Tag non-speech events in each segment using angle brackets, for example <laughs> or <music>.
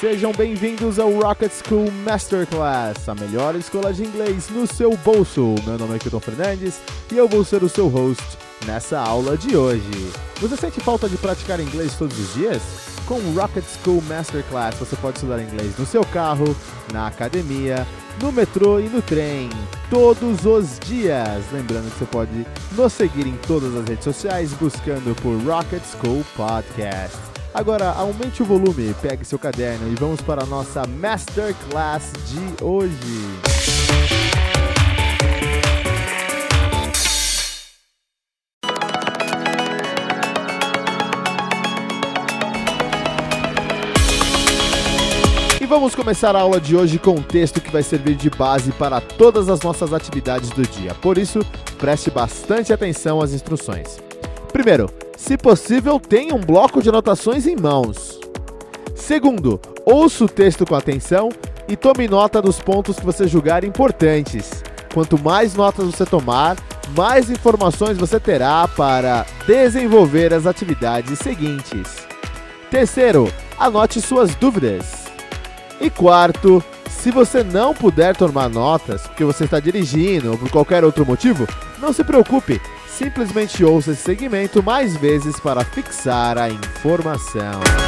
Sejam bem-vindos ao Rocket School Masterclass, a melhor escola de inglês no seu bolso. Meu nome é Kilton Fernandes e eu vou ser o seu host nessa aula de hoje. Você sente falta de praticar inglês todos os dias? Com o Rocket School Masterclass você pode estudar inglês no seu carro, na academia, no metrô e no trem, todos os dias. Lembrando que você pode nos seguir em todas as redes sociais buscando por Rocket School Podcast. Agora aumente o volume, pegue seu caderno e vamos para a nossa Masterclass de hoje. Vamos começar a aula de hoje com um texto que vai servir de base para todas as nossas atividades do dia. Por isso, preste bastante atenção às instruções. Primeiro, se possível, tenha um bloco de anotações em mãos. Segundo, ouça o texto com atenção e tome nota dos pontos que você julgar importantes. Quanto mais notas você tomar, mais informações você terá para desenvolver as atividades seguintes. Terceiro, anote suas dúvidas. E quarto, se você não puder tomar notas porque você está dirigindo ou por qualquer outro motivo, não se preocupe, simplesmente ouça esse segmento mais vezes para fixar a informação.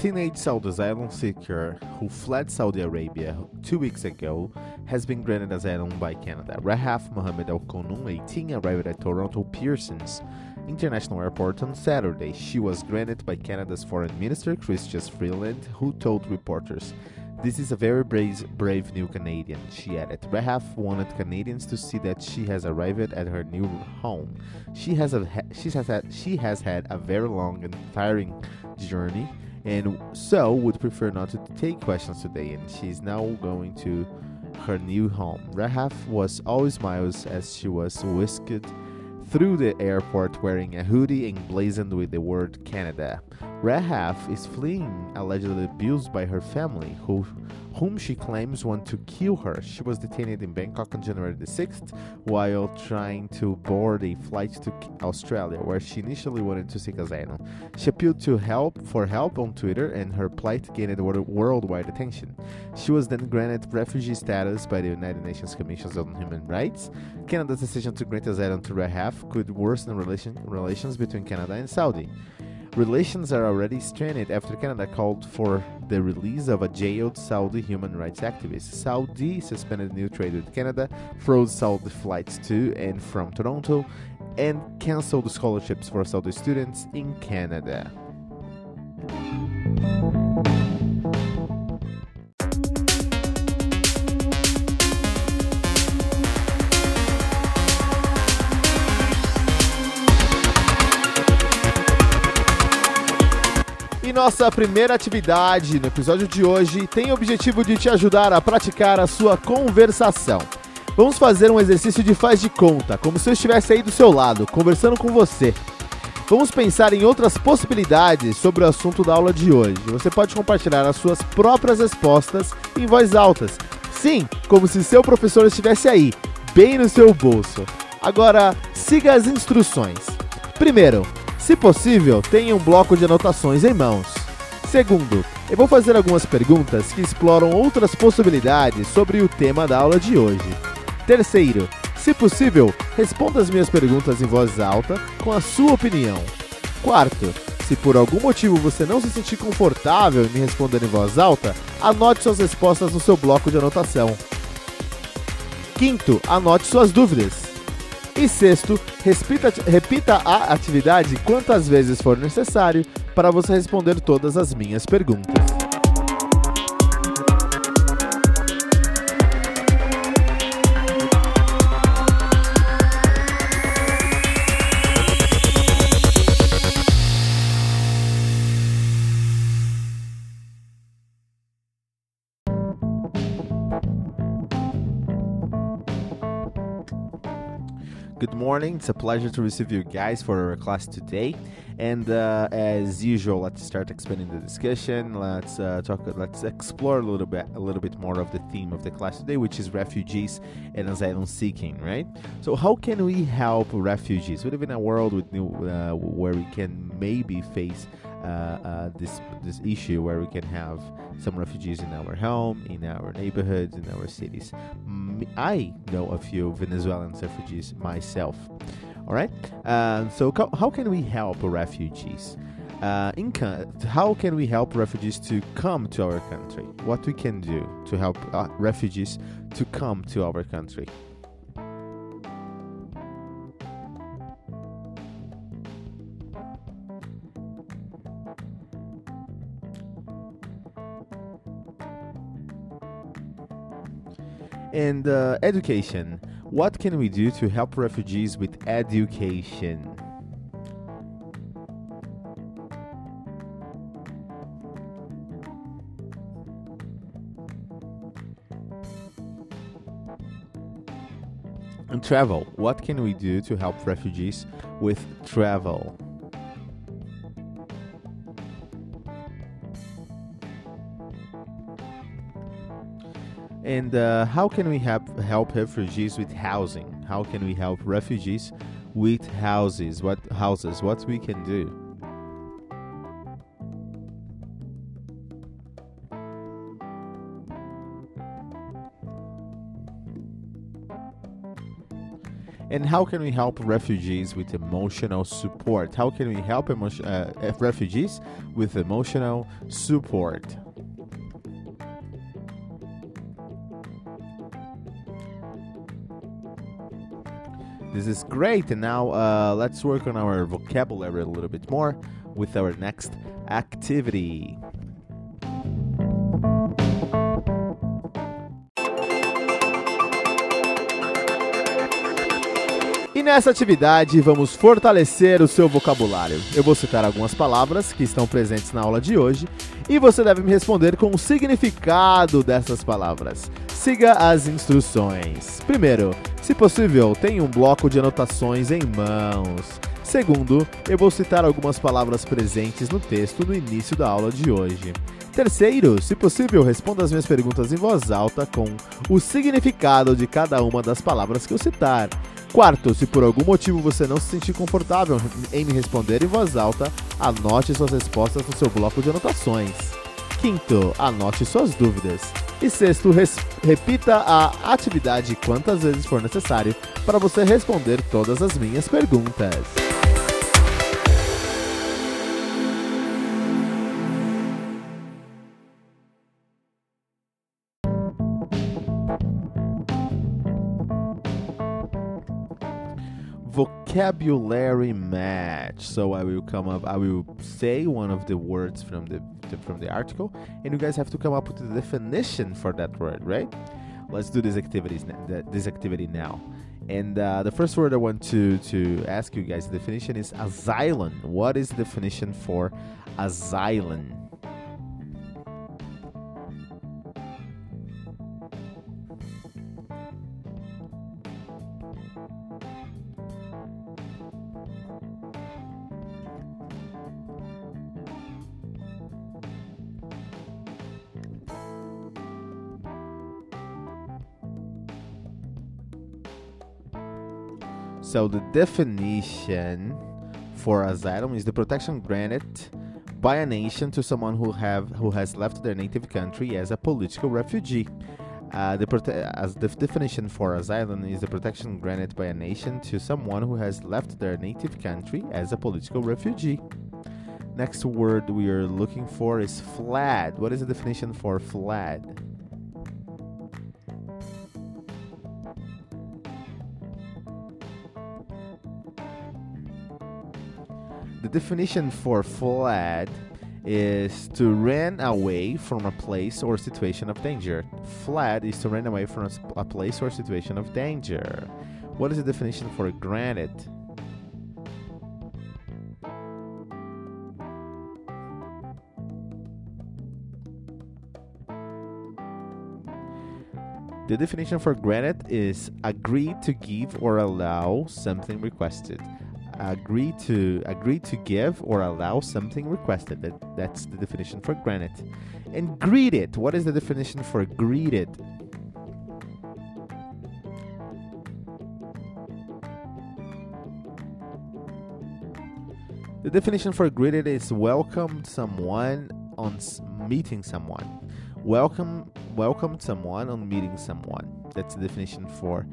Teenage Saudi asylum seeker who fled Saudi Arabia two weeks ago has been granted asylum by Canada. Rahaf Mohamed Al Qunun, 18, arrived at Toronto Pearson's International Airport on Saturday. She was granted by Canada's Foreign Minister Chrystia Freeland, who told reporters, This is a very brave, brave new Canadian, she added. Rahaf wanted Canadians to see that she has arrived at her new home. She has, a, she has, had, she has had a very long and tiring journey and so would prefer not to take questions today and she's now going to her new home. Rahaf was always smiles as she was whisked through the airport wearing a hoodie emblazoned with the word Canada. Rahaf is fleeing allegedly abused by her family, who, whom she claims want to kill her. She was detained in Bangkok on January the 6th while trying to board a flight to Australia, where she initially wanted to seek asylum. She appealed to help for help on Twitter, and her plight gained worldwide attention. She was then granted refugee status by the United Nations Commission on Human Rights. Canada's decision to grant asylum to Rahaf could worsen relation, relations between Canada and Saudi. Relations are already strained after Canada called for the release of a jailed Saudi human rights activist. Saudi suspended new trade with Canada, froze Saudi flights to and from Toronto, and cancelled scholarships for Saudi students in Canada. E nossa primeira atividade no episódio de hoje tem o objetivo de te ajudar a praticar a sua conversação. Vamos fazer um exercício de faz de conta, como se eu estivesse aí do seu lado, conversando com você. Vamos pensar em outras possibilidades sobre o assunto da aula de hoje. Você pode compartilhar as suas próprias respostas em voz alta. Sim, como se seu professor estivesse aí, bem no seu bolso. Agora, siga as instruções. Primeiro, se possível, tenha um bloco de anotações em mãos. Segundo, eu vou fazer algumas perguntas que exploram outras possibilidades sobre o tema da aula de hoje. Terceiro, se possível, responda as minhas perguntas em voz alta com a sua opinião. Quarto, se por algum motivo você não se sentir confortável em me responder em voz alta, anote suas respostas no seu bloco de anotação. Quinto, anote suas dúvidas. E sexto, repita, repita a atividade quantas vezes for necessário para você responder todas as minhas perguntas. Morning. It's a pleasure to receive you guys for our class today. And uh, as usual, let's start expanding the discussion. Let's uh, talk. Let's explore a little bit, a little bit more of the theme of the class today, which is refugees and asylum seeking. Right. So, how can we help refugees? We live in a world with new, uh, where we can maybe face uh, uh, this this issue where we can have some refugees in our home, in our neighborhoods, in our cities. I know a few Venezuelan refugees myself. All right. Uh, so how can we help refugees? Uh, how can we help refugees to come to our country? What we can do to help uh, refugees to come to our country? And uh, education. What can we do to help refugees with education? And travel. What can we do to help refugees with travel? And uh, how can we help help refugees with housing? How can we help refugees with houses? What houses? What we can do? And how can we help refugees with emotional support? How can we help emo- uh, refugees with emotional support? This is great. And now uh, let's work on our vocabulary a little bit more with our next activity. E nessa atividade vamos fortalecer o seu vocabulário. Eu vou citar algumas palavras que estão presentes na aula de hoje e você deve me responder com o significado dessas palavras. Siga as instruções. Primeiro, se possível, tenha um bloco de anotações em mãos. Segundo, eu vou citar algumas palavras presentes no texto no início da aula de hoje. Terceiro, se possível, responda as minhas perguntas em voz alta com o significado de cada uma das palavras que eu citar. Quarto, se por algum motivo você não se sentir confortável em me responder em voz alta, anote suas respostas no seu bloco de anotações. Quinto, anote suas dúvidas. E sexto, repita a atividade quantas vezes for necessário para você responder todas as minhas perguntas. vocabulary match. So I will come up. I will say one of the words from the, from the article, and you guys have to come up with the definition for that word, right? Let's do this activities this activity now. And uh, the first word I want to to ask you guys the definition is asylum. What is the definition for asylum? So the definition for asylum is the protection granted by a nation to someone who have who has left their native country as a political refugee. Uh, the prote- as the definition for asylum is the protection granted by a nation to someone who has left their native country as a political refugee. Next word we are looking for is fled. What is the definition for fled? Definition for fled is to run away from a place or situation of danger. Fled is to run away from a place or situation of danger. What is the definition for granted? The definition for granted is agree to give or allow something requested. Agree to agree to give or allow something requested. That, that's the definition for granted. And greet it. What is the definition for greeted? The definition for greeted is welcome someone on meeting someone. Welcome welcome someone on meeting someone. That's the definition for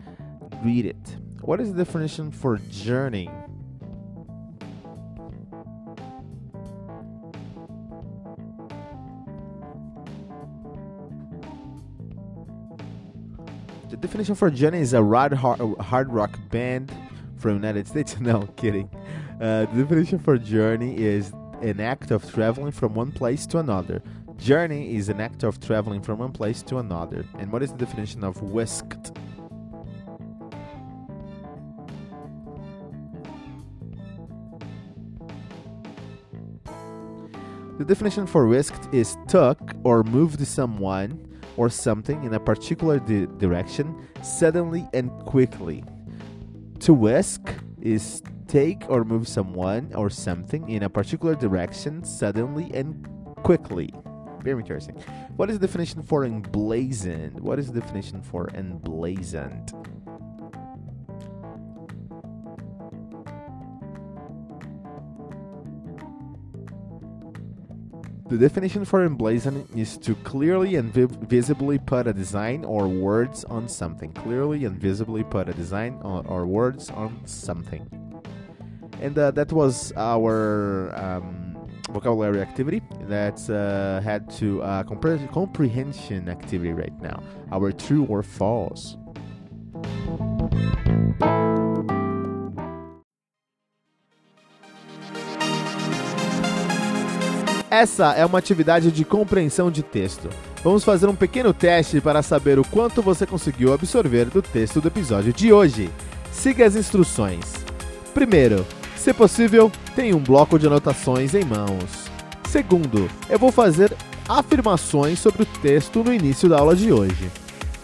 greeted. What is the definition for journey? The definition for journey is a hard, hard rock band from United <laughs> States. No, kidding. Uh, the definition for journey is an act of traveling from one place to another. Journey is an act of traveling from one place to another. And what is the definition of whisked? The definition for whisked is took or moved someone or something in a particular di- direction suddenly and quickly. To whisk is take or move someone or something in a particular direction suddenly and quickly. Very interesting. What is the definition for emblazoned? What is the definition for emblazoned? The definition for emblazoned is to clearly and vi- visibly put a design or words on something. Clearly and visibly put a design or, or words on something. And uh, that was our um, vocabulary activity that uh, had to uh, compre- comprehension activity right now. Our true or false. Essa é uma atividade de compreensão de texto. Vamos fazer um pequeno teste para saber o quanto você conseguiu absorver do texto do episódio de hoje. Siga as instruções. Primeiro, se possível, tenha um bloco de anotações em mãos. Segundo, eu vou fazer afirmações sobre o texto no início da aula de hoje.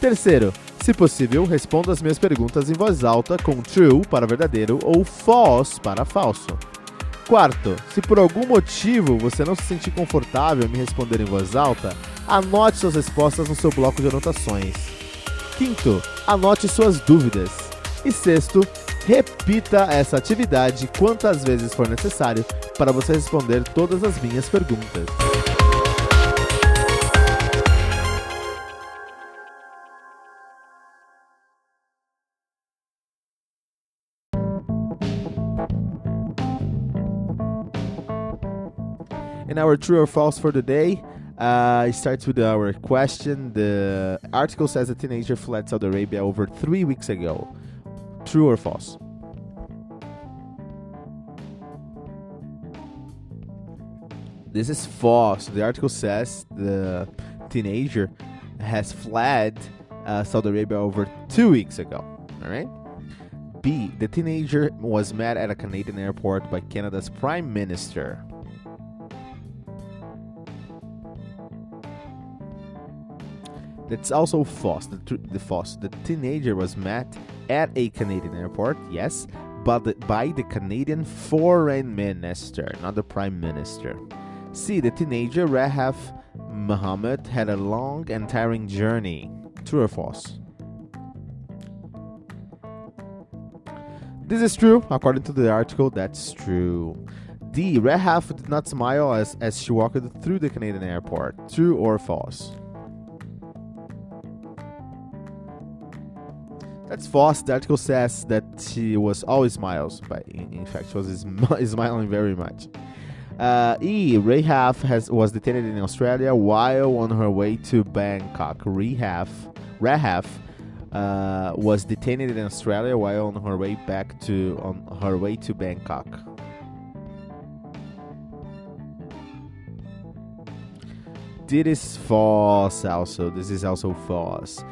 Terceiro, se possível, responda as minhas perguntas em voz alta com true para verdadeiro ou false para falso. Quarto, se por algum motivo você não se sentir confortável em me responder em voz alta, anote suas respostas no seu bloco de anotações. Quinto, anote suas dúvidas. E sexto, repita essa atividade quantas vezes for necessário para você responder todas as minhas perguntas. And our true or false for the day uh, it starts with our question. The article says a teenager fled Saudi Arabia over three weeks ago. True or false? This is false. The article says the teenager has fled uh, Saudi Arabia over two weeks ago. All right. B. The teenager was met at a Canadian airport by Canada's Prime Minister. That's also false. The, the false. The teenager was met at a Canadian airport, yes, but the, by the Canadian foreign minister, not the prime minister. See, The teenager Rahaf Muhammad had a long and tiring journey. True or false? This is true, according to the article. That's true. D. Rahaf did not smile as, as she walked through the Canadian airport. True or false? That's false. The article says that she was always smiles, but in, fact, she was <laughs> sm- smiling very much. Uh, e. Rahaf has was detained in Australia while on her way to Bangkok. Rahaf, Rahaf uh, was detained in Australia while on her way back to on her way to Bangkok. This is false. Also, this is also false.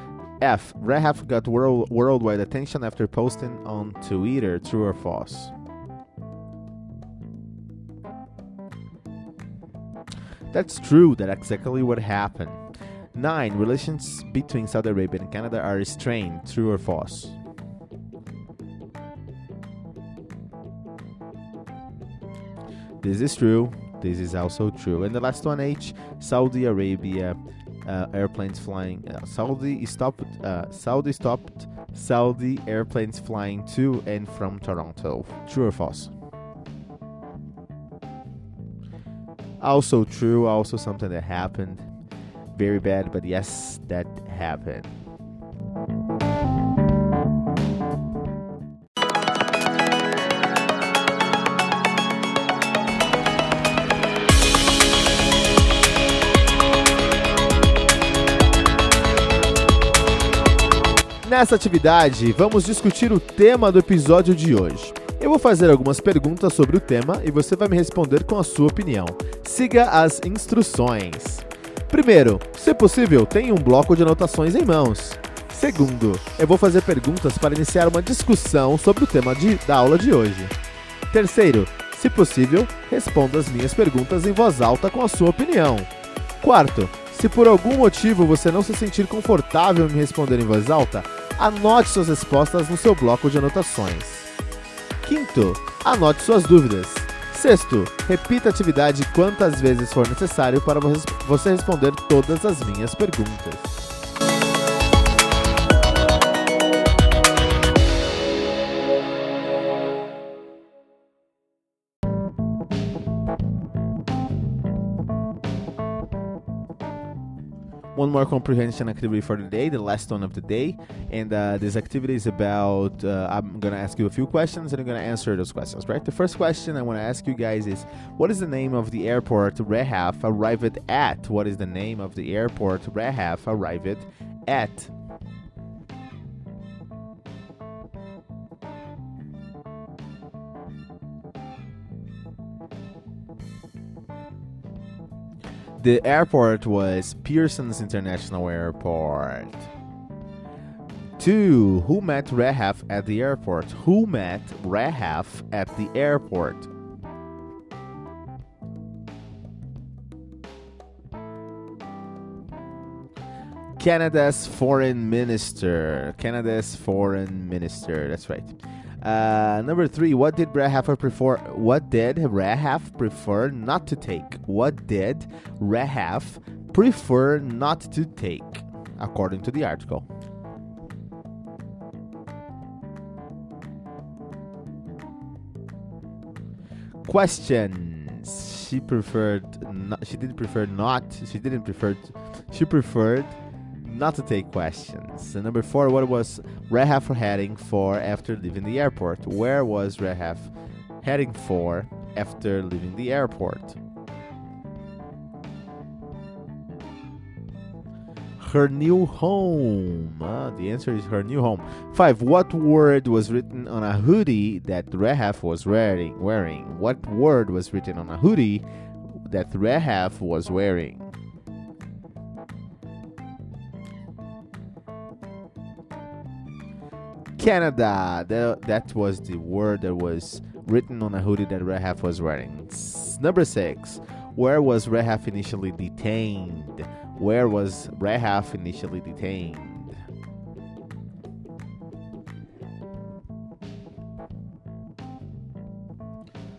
F. Rahaf got world, worldwide attention after posting on Twitter. True or false? That's true. That's exactly what happened. 9. Relations between Saudi Arabia and Canada are strained. True or false? This is true. This is also true. And the last one, H. Saudi Arabia uh, airplanes flying. Uh, Saudi stopped. Uh, Saudi stopped. Saudi airplanes flying to and from Toronto. True or false? Also true. Also something that happened. Very bad, but yes, that happened. Nessa atividade, vamos discutir o tema do episódio de hoje. Eu vou fazer algumas perguntas sobre o tema e você vai me responder com a sua opinião. Siga as instruções. Primeiro, se possível, tenha um bloco de anotações em mãos. Segundo, eu vou fazer perguntas para iniciar uma discussão sobre o tema de, da aula de hoje. Terceiro, se possível, responda as minhas perguntas em voz alta com a sua opinião. Quarto, se por algum motivo você não se sentir confortável em me responder em voz alta, anote suas respostas no seu bloco de anotações. Quinto, anote suas dúvidas. Sexto, repita a atividade quantas vezes for necessário para você responder todas as minhas perguntas. One more comprehension activity for the day, the last one of the day. And uh, this activity is about uh, I'm going to ask you a few questions and I'm going to answer those questions, right? The first question I want to ask you guys is What is the name of the airport Rehaf arrived at? What is the name of the airport Rehaf arrived at? The airport was Pearson's International Airport. 2. Who met Rehaf at the airport? Who met Rehaf at the airport? Canada's foreign minister. Canada's foreign minister. That's right. Uh, number three, what did Rehaf prefer? What did Rehaf prefer not to take? What did Rehaf prefer not to take, according to the article? Questions. She preferred. Not, she didn't prefer not. She didn't prefer. She preferred not to take questions. And number four, what was Rehaf heading for after leaving the airport? Where was Rehaf heading for after leaving the airport? Her new home. Uh, the answer is her new home. Five. What word was written on a hoodie that Rehaf was wearing? Wearing. What word was written on a hoodie that Rehaf was wearing? Canada. The, that was the word that was written on a hoodie that Rehaf was wearing. Number six. Where was Rehaf initially detained? Where was Rehaf initially detained?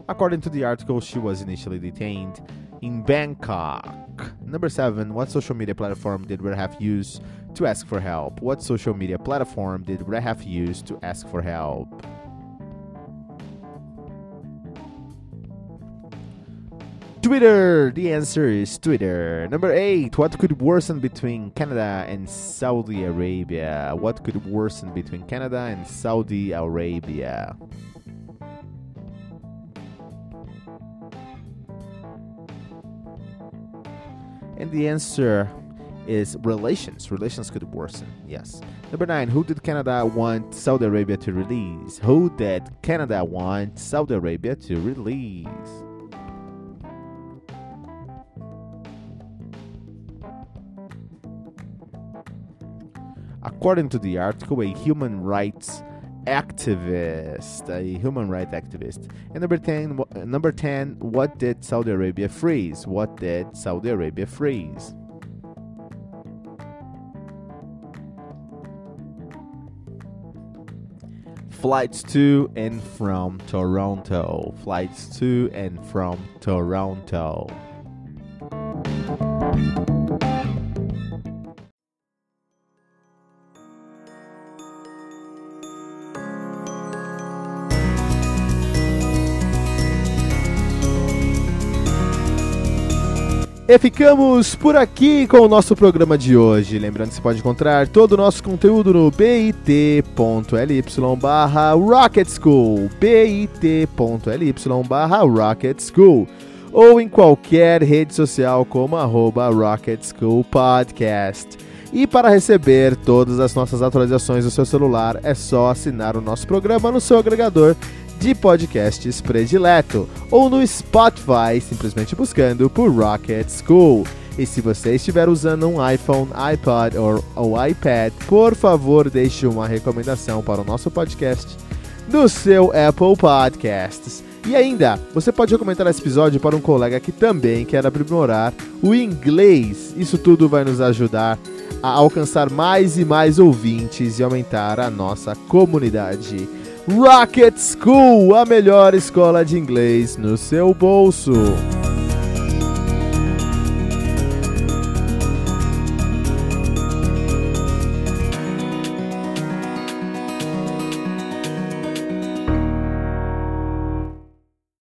According to the article, she was initially detained in Bangkok. Number seven, what social media platform did Rehaf use to ask for help. What social media platform did Rehaf use to ask for help? Twitter! The answer is Twitter. Number 8. What could worsen between Canada and Saudi Arabia? What could worsen between Canada and Saudi Arabia? And the answer is relations. Relations could worsen, yes. Number nine, who did Canada want Saudi Arabia to release? Who did Canada want Saudi Arabia to release? According to the article, a human rights activist, a human rights activist. And number 10, number 10, what did Saudi Arabia freeze? What did Saudi Arabia freeze? Flights to and from Toronto. Flights to and from Toronto. E ficamos por aqui com o nosso programa de hoje. Lembrando que você pode encontrar todo o nosso conteúdo no bit.ly barra Rocket School, bit.ly barra Rocket School, ou em qualquer rede social como arroba Rocket School Podcast. E para receber todas as nossas atualizações do seu celular, é só assinar o nosso programa no seu agregador de podcasts predileto ou no Spotify, simplesmente buscando por Rocket School. E se você estiver usando um iPhone, iPod ou, ou iPad, por favor deixe uma recomendação para o nosso podcast no seu Apple Podcasts. E ainda, você pode recomendar esse episódio para um colega que também quer aprimorar o inglês. Isso tudo vai nos ajudar a alcançar mais e mais ouvintes e aumentar a nossa comunidade. Rocket School, a melhor escola de inglês no seu bolso.